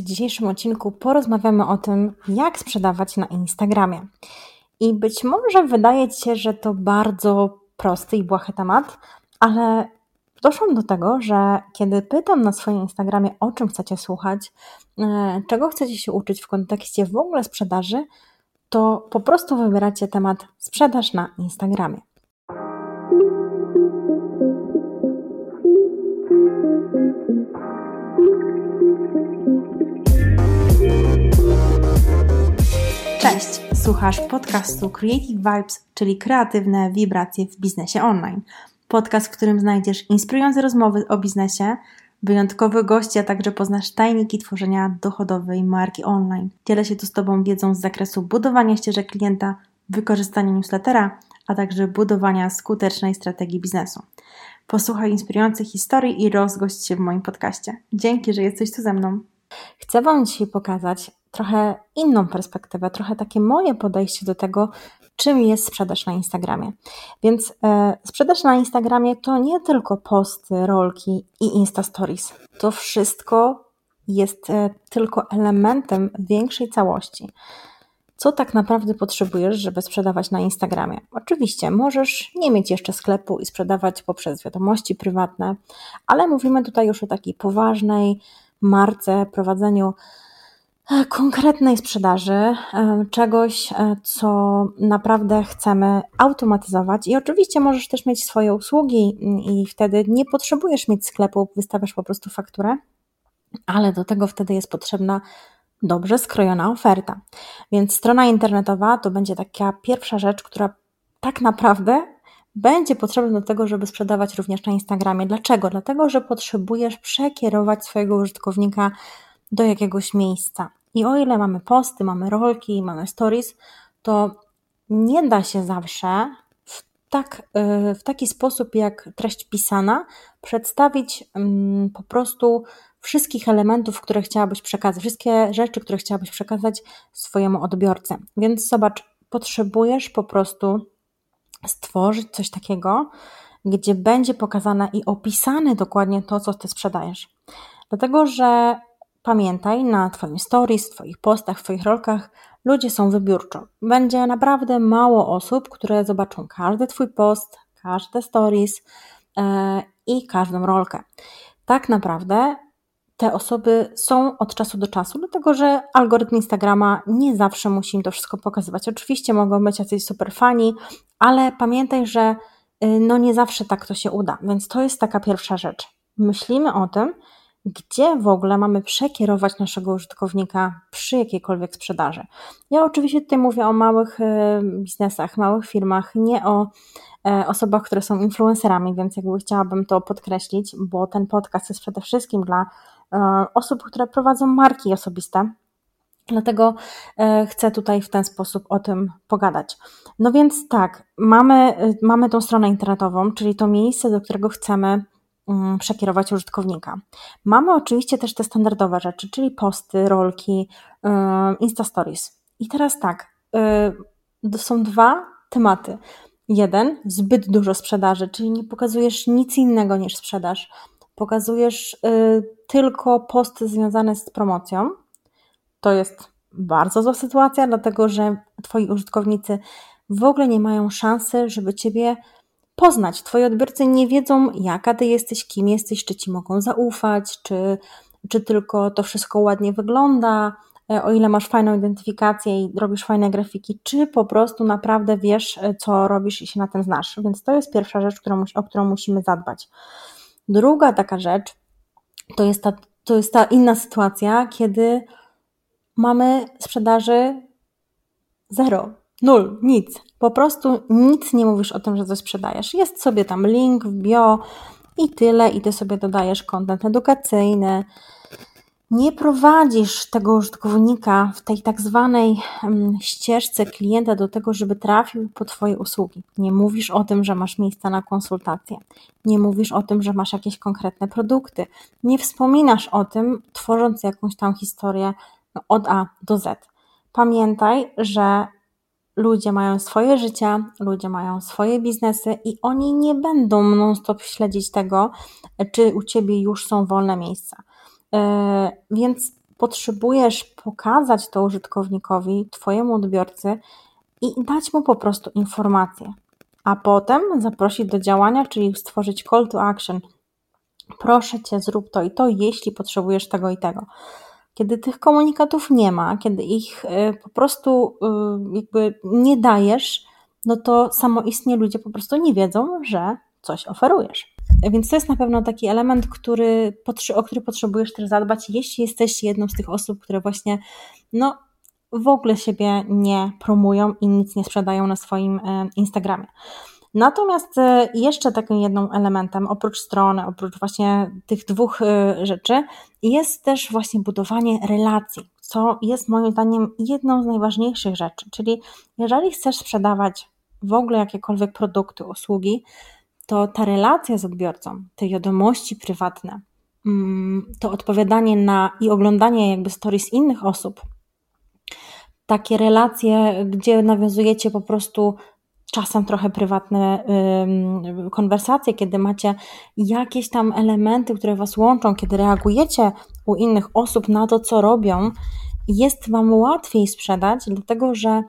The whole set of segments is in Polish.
W dzisiejszym odcinku porozmawiamy o tym, jak sprzedawać na Instagramie. I być może wydaje Ci się, że to bardzo prosty i błahy temat, ale doszłam do tego, że kiedy pytam na swoim Instagramie, o czym chcecie słuchać, e, czego chcecie się uczyć w kontekście w ogóle sprzedaży, to po prostu wybieracie temat sprzedaż na Instagramie. Słuchasz podcastu Creative Vibes, czyli kreatywne wibracje w biznesie online. Podcast, w którym znajdziesz inspirujące rozmowy o biznesie, wyjątkowych gości, a także poznasz tajniki tworzenia dochodowej marki online. Dzielę się tu z Tobą wiedzą z zakresu budowania ścieżek klienta, wykorzystania newslettera, a także budowania skutecznej strategii biznesu. Posłuchaj inspirujących historii i rozgość się w moim podcaście. Dzięki, że jesteś tu ze mną. Chcę Wam dzisiaj pokazać trochę inną perspektywę, trochę takie moje podejście do tego, czym jest sprzedaż na Instagramie. Więc e, sprzedaż na Instagramie to nie tylko posty, rolki i Insta Stories. To wszystko jest e, tylko elementem większej całości. Co tak naprawdę potrzebujesz, żeby sprzedawać na Instagramie? Oczywiście możesz nie mieć jeszcze sklepu i sprzedawać poprzez wiadomości prywatne, ale mówimy tutaj już o takiej poważnej marce, prowadzeniu konkretnej sprzedaży, e, czegoś, e, co naprawdę chcemy automatyzować. I oczywiście możesz też mieć swoje usługi, mm, i wtedy nie potrzebujesz mieć sklepu, wystawiasz po prostu fakturę, ale do tego wtedy jest potrzebna dobrze skrojona oferta. Więc strona internetowa to będzie taka pierwsza rzecz, która tak naprawdę będzie potrzebna do tego, żeby sprzedawać również na Instagramie. Dlaczego? Dlatego, że potrzebujesz przekierować swojego użytkownika do jakiegoś miejsca. I o ile mamy posty, mamy rolki, mamy stories, to nie da się zawsze w, tak, y, w taki sposób, jak treść pisana, przedstawić mm, po prostu wszystkich elementów, które chciałabyś przekazać, wszystkie rzeczy, które chciałabyś przekazać swojemu odbiorcy. Więc zobacz, potrzebujesz po prostu stworzyć coś takiego, gdzie będzie pokazane i opisane dokładnie to, co ty sprzedajesz. Dlatego, że Pamiętaj, na Twoim stories, Twoich postach, Twoich rolkach ludzie są wybiórczo. Będzie naprawdę mało osób, które zobaczą każdy Twój post, każde stories yy, i każdą rolkę. Tak naprawdę te osoby są od czasu do czasu, dlatego że algorytm Instagrama nie zawsze musi im to wszystko pokazywać. Oczywiście mogą być jacyś super fani, ale pamiętaj, że yy, no nie zawsze tak to się uda, więc to jest taka pierwsza rzecz. Myślimy o tym, gdzie w ogóle mamy przekierować naszego użytkownika przy jakiejkolwiek sprzedaży. Ja oczywiście tutaj mówię o małych e, biznesach, małych firmach, nie o e, osobach, które są influencerami, więc jakby chciałabym to podkreślić, bo ten podcast jest przede wszystkim dla e, osób, które prowadzą marki osobiste. Dlatego chcę tutaj w ten sposób o tym pogadać. No więc tak, mamy, mamy tą stronę internetową, czyli to miejsce, do którego chcemy przekierować użytkownika. Mamy oczywiście też te standardowe rzeczy, czyli posty, rolki, Insta Stories. I teraz tak, y, są dwa tematy. Jeden, zbyt dużo sprzedaży, czyli nie pokazujesz nic innego niż sprzedaż. Pokazujesz y, tylko posty związane z promocją. To jest bardzo zła sytuacja, dlatego że Twoi użytkownicy w ogóle nie mają szansy, żeby Ciebie poznać. Twoi odbiorcy nie wiedzą, jaka ty jesteś, kim jesteś, czy ci mogą zaufać, czy, czy tylko to wszystko ładnie wygląda, e, o ile masz fajną identyfikację i robisz fajne grafiki, czy po prostu naprawdę wiesz, e, co robisz i się na tym znasz. Więc to jest pierwsza rzecz, którą, o którą musimy zadbać. Druga taka rzecz to jest ta, to jest ta inna sytuacja, kiedy mamy sprzedaży zero, nul, nic. Po prostu nic nie mówisz o tym, że coś sprzedajesz. Jest sobie tam link w bio i tyle, i ty sobie dodajesz kontent edukacyjny. Nie prowadzisz tego użytkownika w tej tak zwanej mm, ścieżce klienta do tego, żeby trafił po Twoje usługi. Nie mówisz o tym, że masz miejsca na konsultacje. Nie mówisz o tym, że masz jakieś konkretne produkty. Nie wspominasz o tym, tworząc jakąś tam historię od A do Z. Pamiętaj, że ludzie mają swoje życia, ludzie mają swoje biznesy i oni nie będą non-stop śledzić tego, czy u ciebie już są wolne miejsca. E, więc potrzebujesz pokazać to użytkownikowi, Twojemu odbiorcy i dać mu po prostu informację, a potem zaprosić do działania, czyli stworzyć call to action. Proszę Cię, zrób to i to, jeśli potrzebujesz tego i tego. Kiedy tych komunikatów nie ma, kiedy ich y, po prostu y, jakby nie dajesz, no to samoistnie ludzie po prostu nie wiedzą, że coś oferujesz. Więc to jest na pewno taki element, który, o który potrzebujesz też zadbać, jeśli jesteś jedną z tych osób, które właśnie no, w ogóle siebie nie promują i nic nie sprzedają na swoim e, Instagramie. Natomiast e, jeszcze takim jednym elementem, oprócz strony, oprócz właśnie tych dwóch e, rzeczy, jest też właśnie budowanie relacji, co jest moim zdaniem jedną z najważniejszych rzeczy. Czyli jeżeli chcesz sprzedawać w ogóle jakiekolwiek produkty, usługi, to ta relacja z odbiorcą, te wiadomości prywatne, mm, to odpowiadanie na i oglądanie jakby stories innych osób, takie relacje, gdzie nawiązujecie po prostu czasem trochę prywatne konwersacje, kiedy macie jakieś tam elementy, które Was łączą, kiedy reagujecie u innych osób na to, co robią, jest Wam łatwiej sprzedać, dlatego że,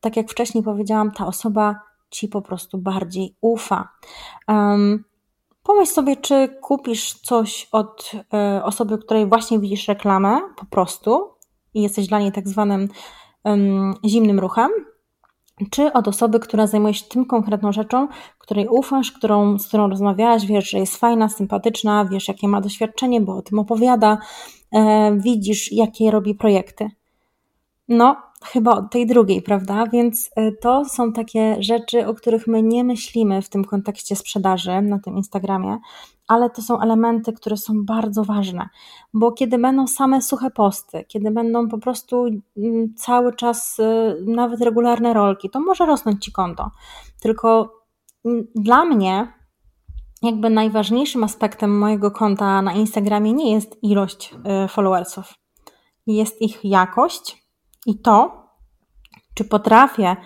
tak jak wcześniej powiedziałam, ta osoba Ci po prostu bardziej ufa. Um, pomyśl sobie, czy kupisz coś od y, osoby, której właśnie widzisz reklamę, po prostu, i jesteś dla niej tak zwanym zimnym ruchem, czy od osoby, która zajmuje się tym konkretną rzeczą, której ufasz, którą, z którą rozmawiałaś, wiesz, że jest fajna, sympatyczna, wiesz, jakie ma doświadczenie, bo o tym opowiada, e, widzisz, jakie robi projekty. No, chyba od tej drugiej, prawda? Więc e, to są takie rzeczy, o których my nie myślimy w tym kontekście sprzedaży na tym Instagramie, ale to są elementy, które są bardzo ważne, bo kiedy będą same suche posty, kiedy będą po prostu mm, cały czas e, nawet regularne rolki, to może rosnąć ci konto. Tylko mm, dla mnie jakby najważniejszym aspektem mojego konta na Instagramie nie jest ilość e, followersów. Jest ich jakość i to, czy potrafię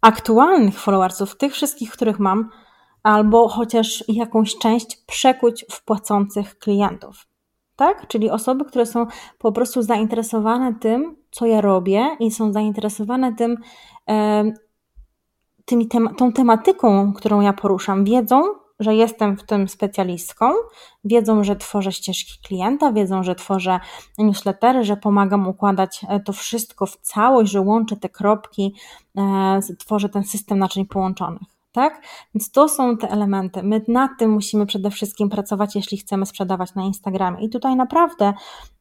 aktualnych followersów, tych wszystkich, których mam, albo chociaż jakąś część przekuć w płacących klientów. Tak? Czyli osoby, które są po prostu zainteresowane tym, co ja robię i są zainteresowane tym, tą tematyką, którą ja poruszam, wiedzą, że jestem w tym specjalistką, wiedzą, że tworzę ścieżki klienta, wiedzą, że tworzę newslettery, że pomagam układać e, to wszystko w całość, że łączę te kropki, e, tworzę ten system naczyń połączonych. Tak? Więc to są te elementy. My nad tym musimy przede wszystkim pracować, jeśli chcemy sprzedawać na Instagramie. I tutaj naprawdę,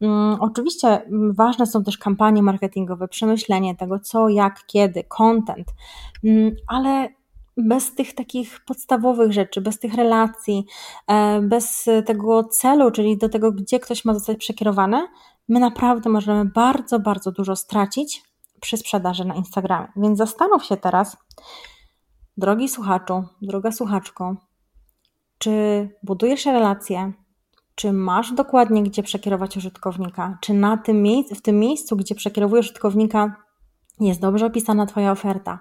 um, oczywiście ważne są też kampanie marketingowe, przemyślenie tego, co, jak, kiedy, content, um, ale bez tych takich podstawowych rzeczy, bez tych relacji, e, bez tego celu, czyli do tego, gdzie ktoś ma zostać przekierowany, my naprawdę możemy bardzo, bardzo dużo stracić przy sprzedaży na Instagramie. Więc zastanów się teraz, drogi słuchaczu, droga słuchaczko, czy budujesz relacje, czy masz dokładnie gdzie przekierować użytkownika, czy na tym miejscu, w tym miejscu, gdzie przekierowujesz użytkownika, jest dobrze opisana Twoja oferta.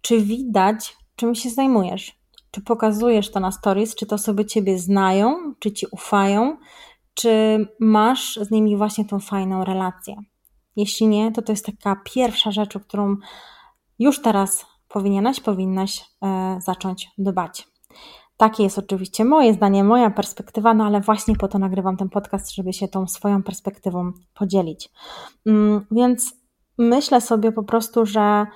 Czy widać czym się zajmujesz? Czy pokazujesz to na stories? Czy to osoby ciebie znają? Czy ci ufają? Czy masz z nimi właśnie tą fajną relację? Jeśli nie, to to jest taka pierwsza rzecz, o którą już teraz powinieneś, powinnaś e, zacząć dbać. Takie jest oczywiście moje zdanie, moja perspektywa, no ale właśnie po to nagrywam ten podcast, żeby się tą swoją perspektywą podzielić. Mm, więc myślę sobie po prostu, że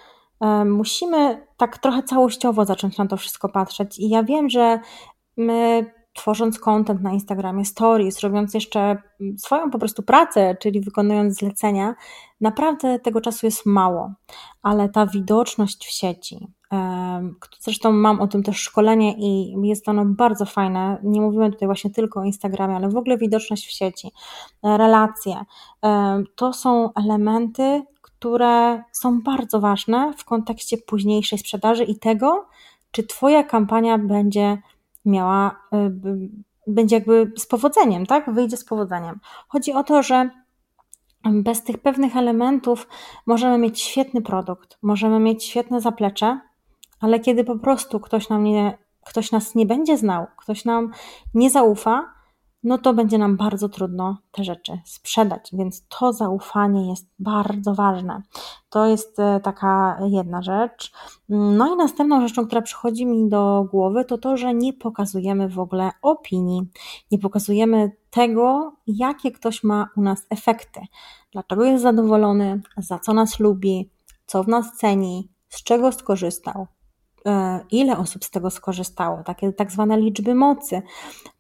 musimy tak trochę całościowo zacząć na to wszystko patrzeć. I ja wiem, że my tworząc content na Instagramie, stories, robiąc jeszcze swoją po prostu pracę, czyli wykonując zlecenia, naprawdę tego czasu jest mało, ale ta widoczność w sieci, zresztą mam o tym też szkolenie i jest ono bardzo fajne, nie mówimy tutaj właśnie tylko o Instagramie, ale w ogóle widoczność w sieci, relacje, to są elementy, które są bardzo ważne w kontekście późniejszej sprzedaży i tego, czy Twoja kampania będzie miała, y, będzie jakby z powodzeniem, tak? Wyjdzie z powodzeniem. Chodzi o to, że bez tych pewnych elementów możemy mieć świetny produkt, możemy mieć świetne zaplecze, ale kiedy po prostu ktoś nam nie, ktoś nas nie będzie znał, ktoś nam nie zaufa, no to będzie nam bardzo trudno te rzeczy sprzedać, więc to zaufanie jest bardzo ważne. To jest e, taka jedna rzecz. No i następną rzeczą, która przychodzi mi do głowy, to to, że nie pokazujemy w ogóle opinii, nie pokazujemy tego, jakie ktoś ma u nas efekty, dlaczego jest zadowolony, za co nas lubi, co w nas ceni, z czego skorzystał, ile osób z tego skorzystało, takie tak zwane liczby mocy,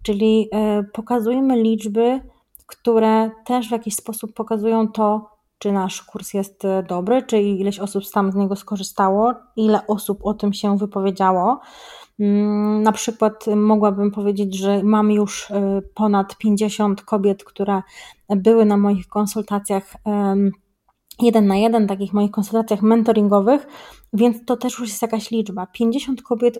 czyli e, pokazujemy liczby, które też w jakiś sposób pokazują to, czy nasz kurs jest e, dobry, czy ileś osób tam z niego skorzystało, ile osób o tym się wypowiedziało. Mm, na przykład mogłabym powiedzieć, że mam już ponad 50 kobiet, które były na moich konsultacjach jeden na jeden, takich moich konsultacjach mentoringowych, więc to też już jest jakaś liczba. 50 kobiet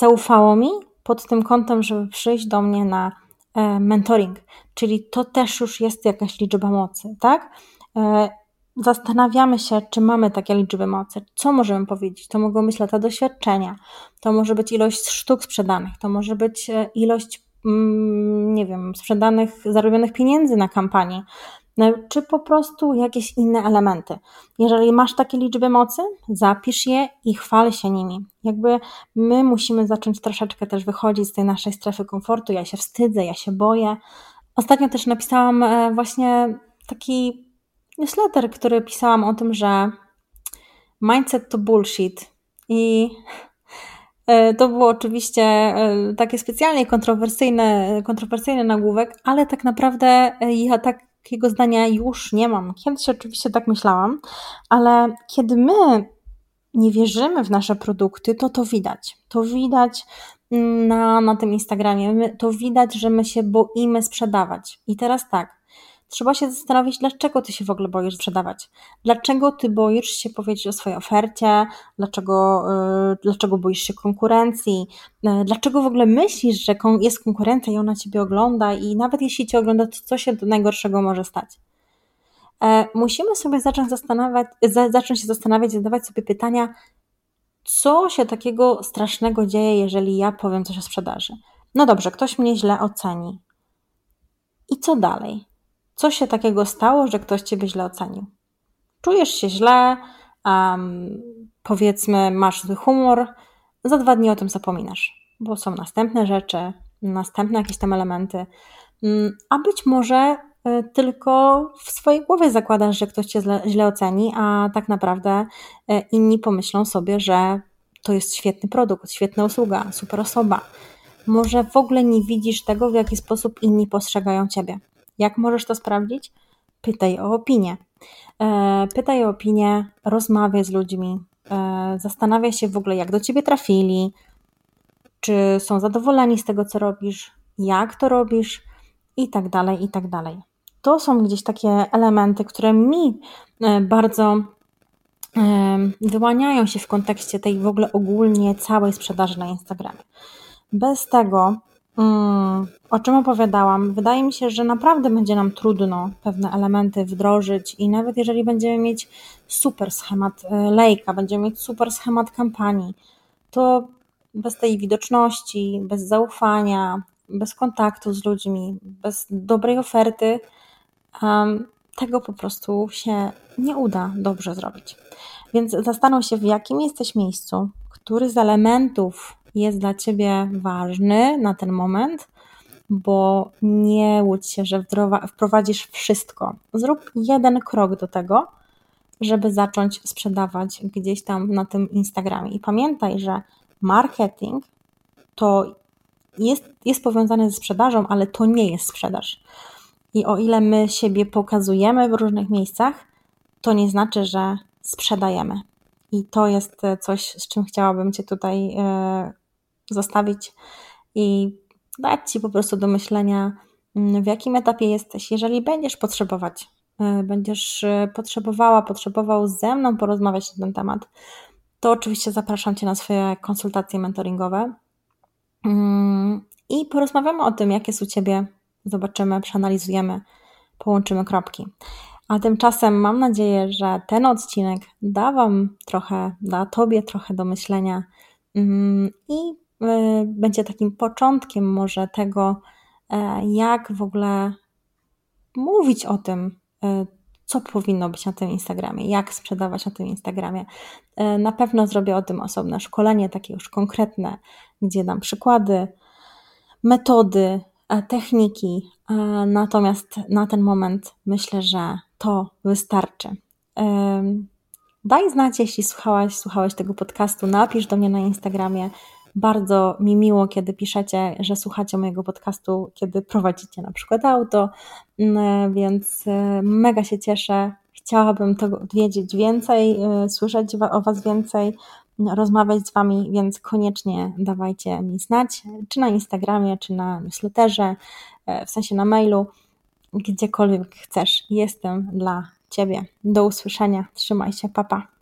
zaufało mi pod tym kątem, żeby przyjść do mnie na e, mentoring, czyli to też już jest jakaś liczba mocy, tak? E, zastanawiamy się, czy mamy takie liczby mocy. Co możemy powiedzieć? To mogą być lata doświadczenia, to może być ilość sztuk sprzedanych, to może być e, ilość, mm, nie wiem, sprzedanych, zarobionych pieniędzy na kampanii, czy po prostu jakieś inne elementy. Jeżeli masz takie liczby mocy, zapisz je i chwal się nimi. Jakby my musimy zacząć troszeczkę też wychodzić z tej naszej strefy komfortu. Ja się wstydzę, ja się boję. Ostatnio też napisałam e, właśnie taki newsletter, który pisałam o tym, że mindset to bullshit. I e, to było oczywiście e, takie specjalnie kontrowersyjne, kontrowersyjny nagłówek, ale tak naprawdę ja tak takiego zdania już nie mam. Kiedyś oczywiście tak myślałam, ale kiedy my nie wierzymy w nasze produkty, to to widać. To widać na, na tym Instagramie. My, to widać, że my się boimy sprzedawać. I teraz tak, trzeba się zastanowić, dlaczego ty się w ogóle boisz sprzedawać. Dlaczego ty boisz się powiedzieć o swojej ofercie, dlaczego, yy, dlaczego boisz się konkurencji, yy, dlaczego w ogóle myślisz, że jest konkurencja i ona ciebie ogląda i nawet jeśli cię ogląda, to co się do najgorszego może stać. E, musimy sobie zacząć, zastanawiać, za, zacząć się zastanawiać, zadawać sobie pytania, co się takiego strasznego dzieje, jeżeli ja powiem coś o sprzedaży. No dobrze, ktoś mnie źle oceni. I co dalej? Co się takiego stało, że ktoś ciebie źle ocenił? Czujesz się źle, um, powiedzmy, masz zły humor, za dwa dni o tym zapominasz, bo są następne rzeczy, następne jakieś tam elementy, mm, a być może e, tylko w swojej głowie zakładasz, że ktoś cię źle, źle oceni, a tak naprawdę e, inni pomyślą sobie, że to jest świetny produkt, świetna usługa, super osoba. Może w ogóle nie widzisz tego, w jaki sposób inni postrzegają ciebie. Jak możesz to sprawdzić? Pytaj o opinię. E, pytaj o opinię, rozmawiaj z ludźmi, e, zastanawiaj się w ogóle, jak do ciebie trafili, czy są zadowoleni z tego, co robisz, jak to robisz i tak dalej, i tak dalej. To są gdzieś takie elementy, które mi e, bardzo wyłaniają się w kontekście tej w ogóle ogólnie całej sprzedaży na Instagramie. Bez tego o czym opowiadałam, wydaje mi się, że naprawdę będzie nam trudno pewne elementy wdrożyć i nawet jeżeli będziemy mieć super schemat e, lejka, będziemy mieć super schemat kampanii, to bez tej widoczności, bez zaufania, bez kontaktu z ludźmi, bez dobrej oferty, tego po prostu się nie uda dobrze zrobić. Więc zastanów się, w jakim jesteś miejscu, który z elementów jest dla Ciebie ważny na ten moment, bo nie łudź się, że wprowadzisz wszystko. Zrób jeden krok do tego, żeby zacząć sprzedawać gdzieś tam na tym Instagramie. I pamiętaj, że marketing to jest, jest powiązane ze sprzedażą, ale to nie jest sprzedaż. I o ile my siebie pokazujemy w różnych miejscach, to nie znaczy, że sprzedajemy. I to jest coś, z czym chciałabym Cię tutaj e, zostawić i dać Ci po prostu do myślenia, mm, w jakim etapie jesteś. Jeżeli będziesz potrzebować, y, będziesz y, potrzebowała, potrzebował ze mną porozmawiać na ten temat, to oczywiście zapraszam Cię na swoje konsultacje mentoringowe mm, i porozmawiamy o tym, jak jest u Ciebie. Zobaczymy, przeanalizujemy, połączymy kropki. A tymczasem mam nadzieję, że ten odcinek da Wam trochę, da Tobie trochę do myślenia mm, i będzie takim początkiem może tego, jak w ogóle mówić o tym, co powinno być na tym Instagramie, jak sprzedawać na tym Instagramie. Na pewno zrobię o tym osobne szkolenie, takie już konkretne, gdzie dam przykłady, metody, techniki. Natomiast na ten moment myślę, że to wystarczy. Daj znać, jeśli słuchałaś, słuchałeś tego podcastu, napisz do mnie na Instagramie. Bardzo mi miło, kiedy piszecie, że słuchacie mojego podcastu, kiedy prowadzicie na przykład auto, mm, więc e, mega się cieszę. Chciałabym tego wiedzieć więcej, e, słyszeć o Was więcej, rozmawiać z Wami, więc koniecznie dawajcie mi znać, czy na Instagramie, czy na newsletterze, e, w sensie na mailu, gdziekolwiek chcesz. Jestem dla Ciebie. Do usłyszenia. Trzymaj się, papa.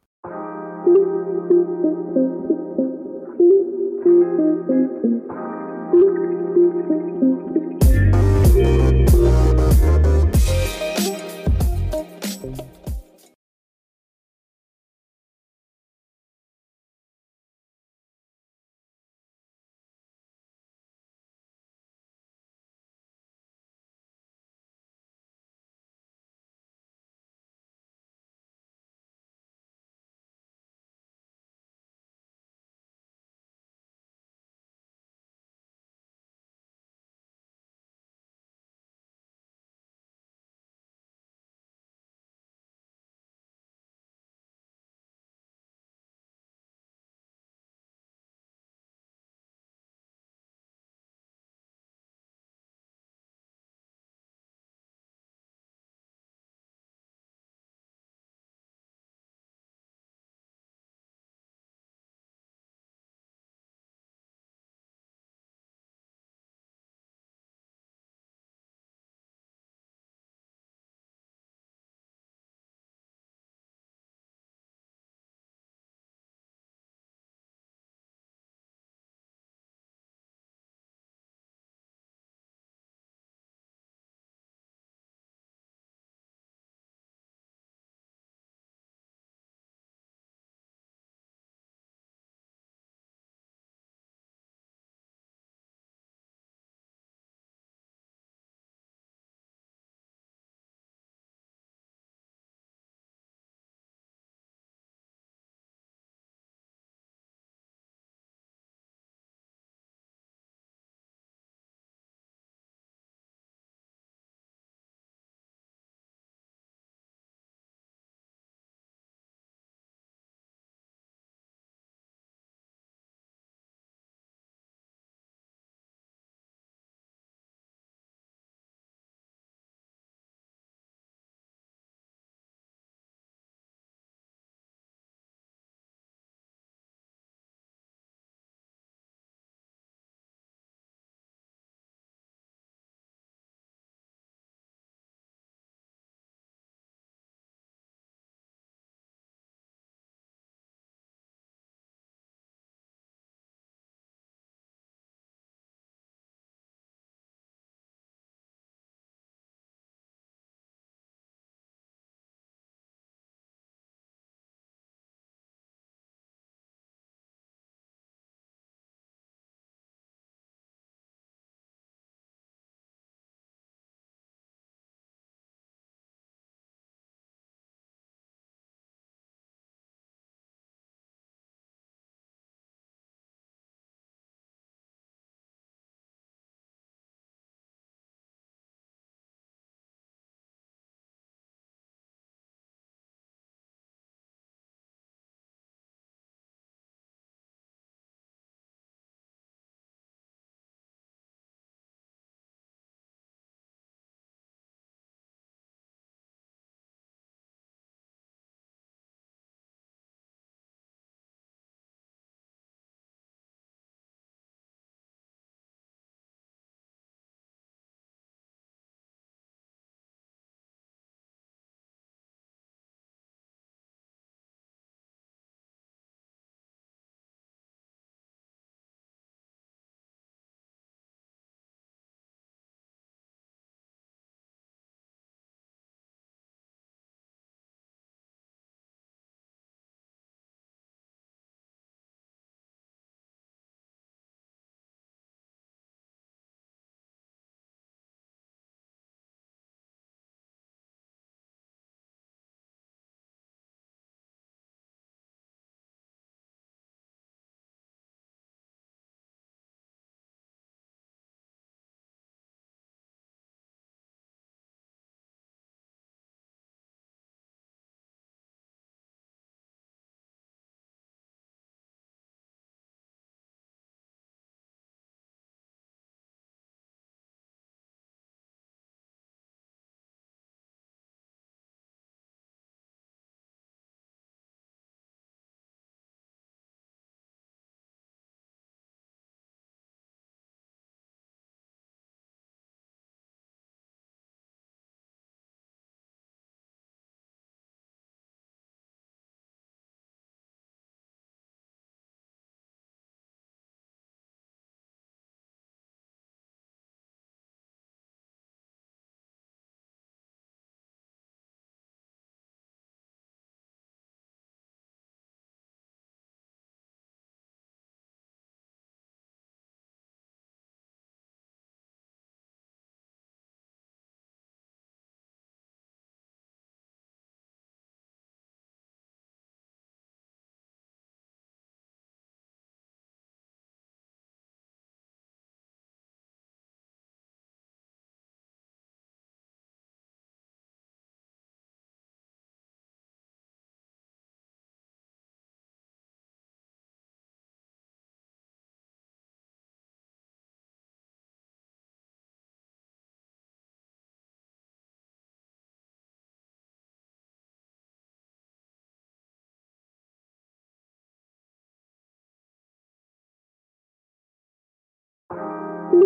Thank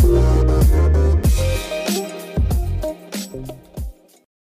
you.